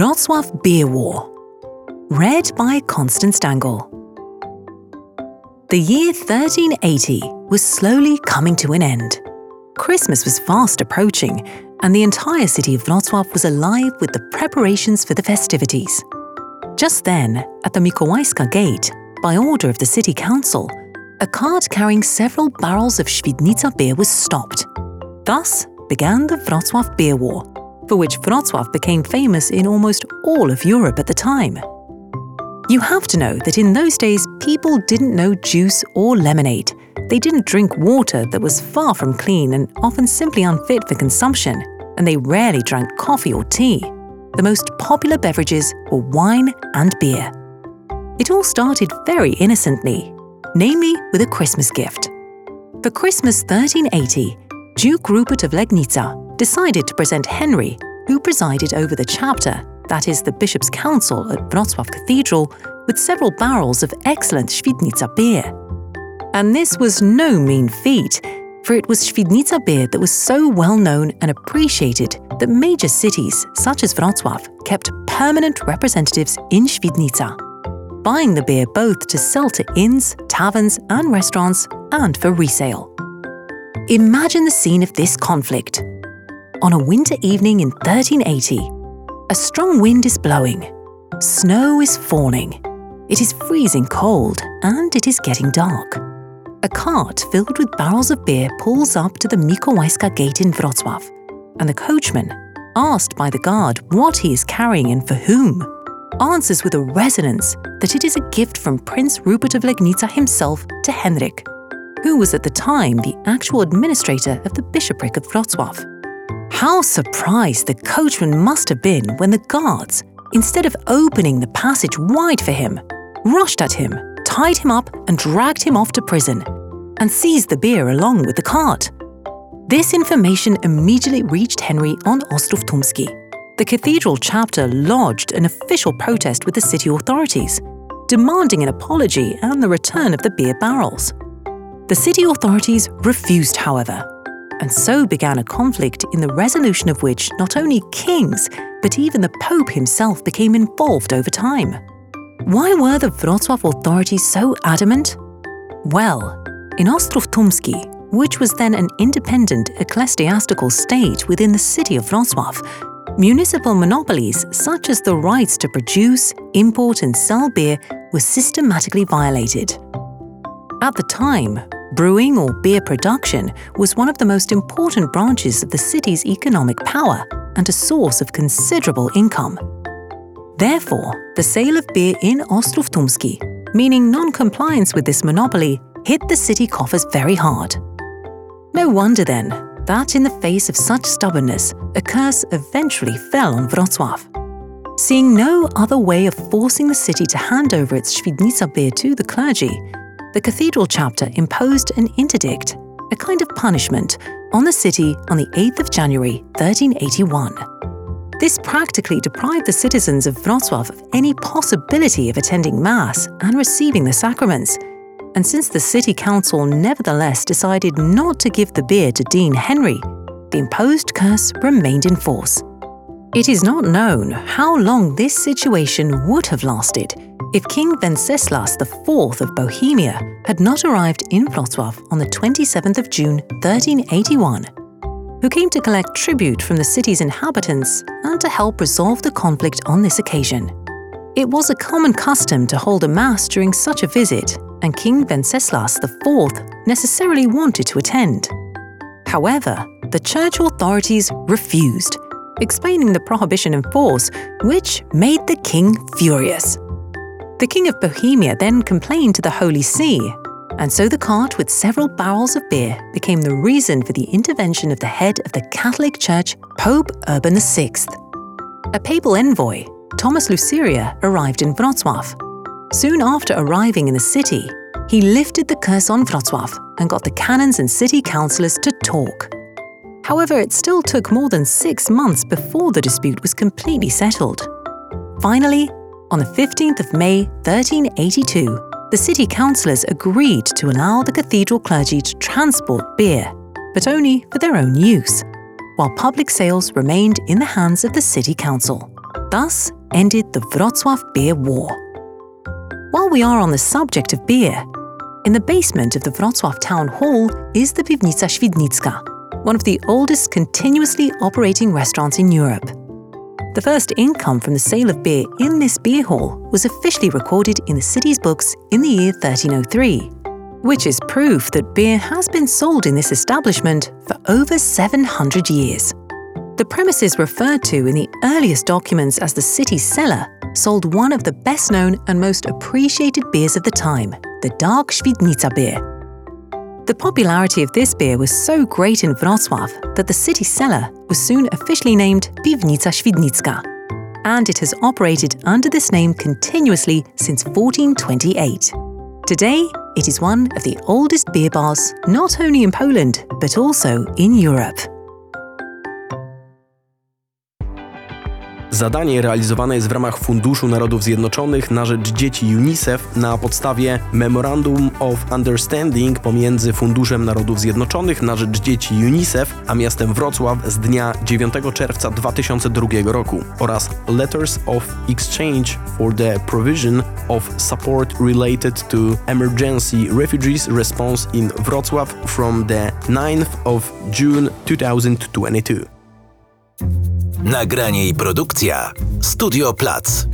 Wrocław Beer War. Read by Constance Dangel. The year 1380 was slowly coming to an end. Christmas was fast approaching, and the entire city of Wrocław was alive with the preparations for the festivities. Just then, at the Mikołajska Gate, by order of the city council, a cart carrying several barrels of Świdnica beer was stopped. Thus began the Wrocław Beer War, for which Wrocław became famous in almost all of Europe at the time. You have to know that in those days, people didn't know juice or lemonade. They didn't drink water that was far from clean and often simply unfit for consumption, and they rarely drank coffee or tea. The most popular beverages were wine and beer. It all started very innocently, namely with a Christmas gift. For Christmas 1380, Duke Rupert of Legnica decided to present Henry, who presided over the chapter, that is, the Bishop's Council at Wrocław Cathedral, with several barrels of excellent Świdnica beer. And this was no mean feat, for it was Świdnica beer that was so well known and appreciated that major cities, such as Wrocław, kept permanent representatives in Świdnica, buying the beer both to sell to inns, taverns, and restaurants, and for resale. Imagine the scene of this conflict. On a winter evening in 1380, a strong wind is blowing, snow is falling, it is freezing cold, and it is getting dark. A cart filled with barrels of beer pulls up to the Mikołajska gate in Wrocław, and the coachman, asked by the guard what he is carrying and for whom, answers with a resonance that it is a gift from Prince Rupert of Legnica himself to Henrik, who was at the time the actual administrator of the bishopric of Wrocław. How surprised the coachman must have been when the guards, instead of opening the passage wide for him, rushed at him, tied him up, and dragged him off to prison, and seized the beer along with the cart. This information immediately reached Henry on Ostrów Tumski. The cathedral chapter lodged an official protest with the city authorities, demanding an apology and the return of the beer barrels. The city authorities refused, however, and so began a conflict in the resolution of which not only kings, but even the Pope himself became involved over time. Why were the Wrocław authorities so adamant? Well, in Ostrów Tumski, which was then an independent ecclesiastical state within the city of Wrocław, municipal monopolies such as the rights to produce, import, and sell beer were systematically violated. At the time, Brewing or beer production was one of the most important branches of the city's economic power and a source of considerable income. Therefore, the sale of beer in Ostrów Tumski, meaning non-compliance with this monopoly, hit the city coffers very hard. No wonder then that in the face of such stubbornness, a curse eventually fell on Wrocław. Seeing no other way of forcing the city to hand over its Świdnica beer to the clergy, the cathedral chapter imposed an interdict, a kind of punishment, on the city on the 8th of January 1381. This practically deprived the citizens of Wrocław of any possibility of attending Mass and receiving the sacraments. And since the city council nevertheless decided not to give the beer to Dean Henry, the imposed curse remained in force. It is not known how long this situation would have lasted if King Wenceslas IV of Bohemia had not arrived in Wrocław on the 27th of June 1381, who came to collect tribute from the city's inhabitants and to help resolve the conflict on this occasion. It was a common custom to hold a mass during such a visit, and King Wenceslas IV necessarily wanted to attend. However, the church authorities refused, explaining the prohibition in force, which made the king furious. The King of Bohemia then complained to the Holy See, and so the cart with several barrels of beer became the reason for the intervention of the head of the Catholic Church, Pope Urban VI. A papal envoy, Thomas Luceria, arrived in Wrocław. Soon after arriving in the city, he lifted the curse on Wrocław and got the canons and city councillors to talk. However, it still took more than six months before the dispute was completely settled. Finally, on the 15th of May 1382, the city councillors agreed to allow the cathedral clergy to transport beer, but only for their own use, while public sales remained in the hands of the city council. Thus ended the Wrocław Beer War. While we are on the subject of beer, in the basement of the Wrocław Town Hall is the Piwnica Świdnicka, one of the oldest continuously operating restaurants in Europe. The first income from the sale of beer in this beer hall was officially recorded in the city's books in the year 1303, which is proof that beer has been sold in this establishment for over 700 years. The premises referred to in the earliest documents as the city cellar sold one of the best known and most appreciated beers of the time, the dark Świdnica beer. The popularity of this beer was so great in Wrocław that the city cellar was soon officially named Piwnica Świdnicka, and it has operated under this name continuously since 1428. Today, it is one of the oldest beer bars not only in Poland, but also in Europe. Zadanie realizowane jest w ramach Funduszu Narodów Zjednoczonych na rzecz dzieci UNICEF na podstawie Memorandum of Understanding pomiędzy Funduszem Narodów Zjednoczonych na rzecz dzieci UNICEF a miastem Wrocław z dnia 9 czerwca 2002 roku oraz Letters of Exchange for the Provision of Support Related to Emergency Refugees Response in Wrocław from the 9th of June 2022. Nagranie i produkcja Studio Plac.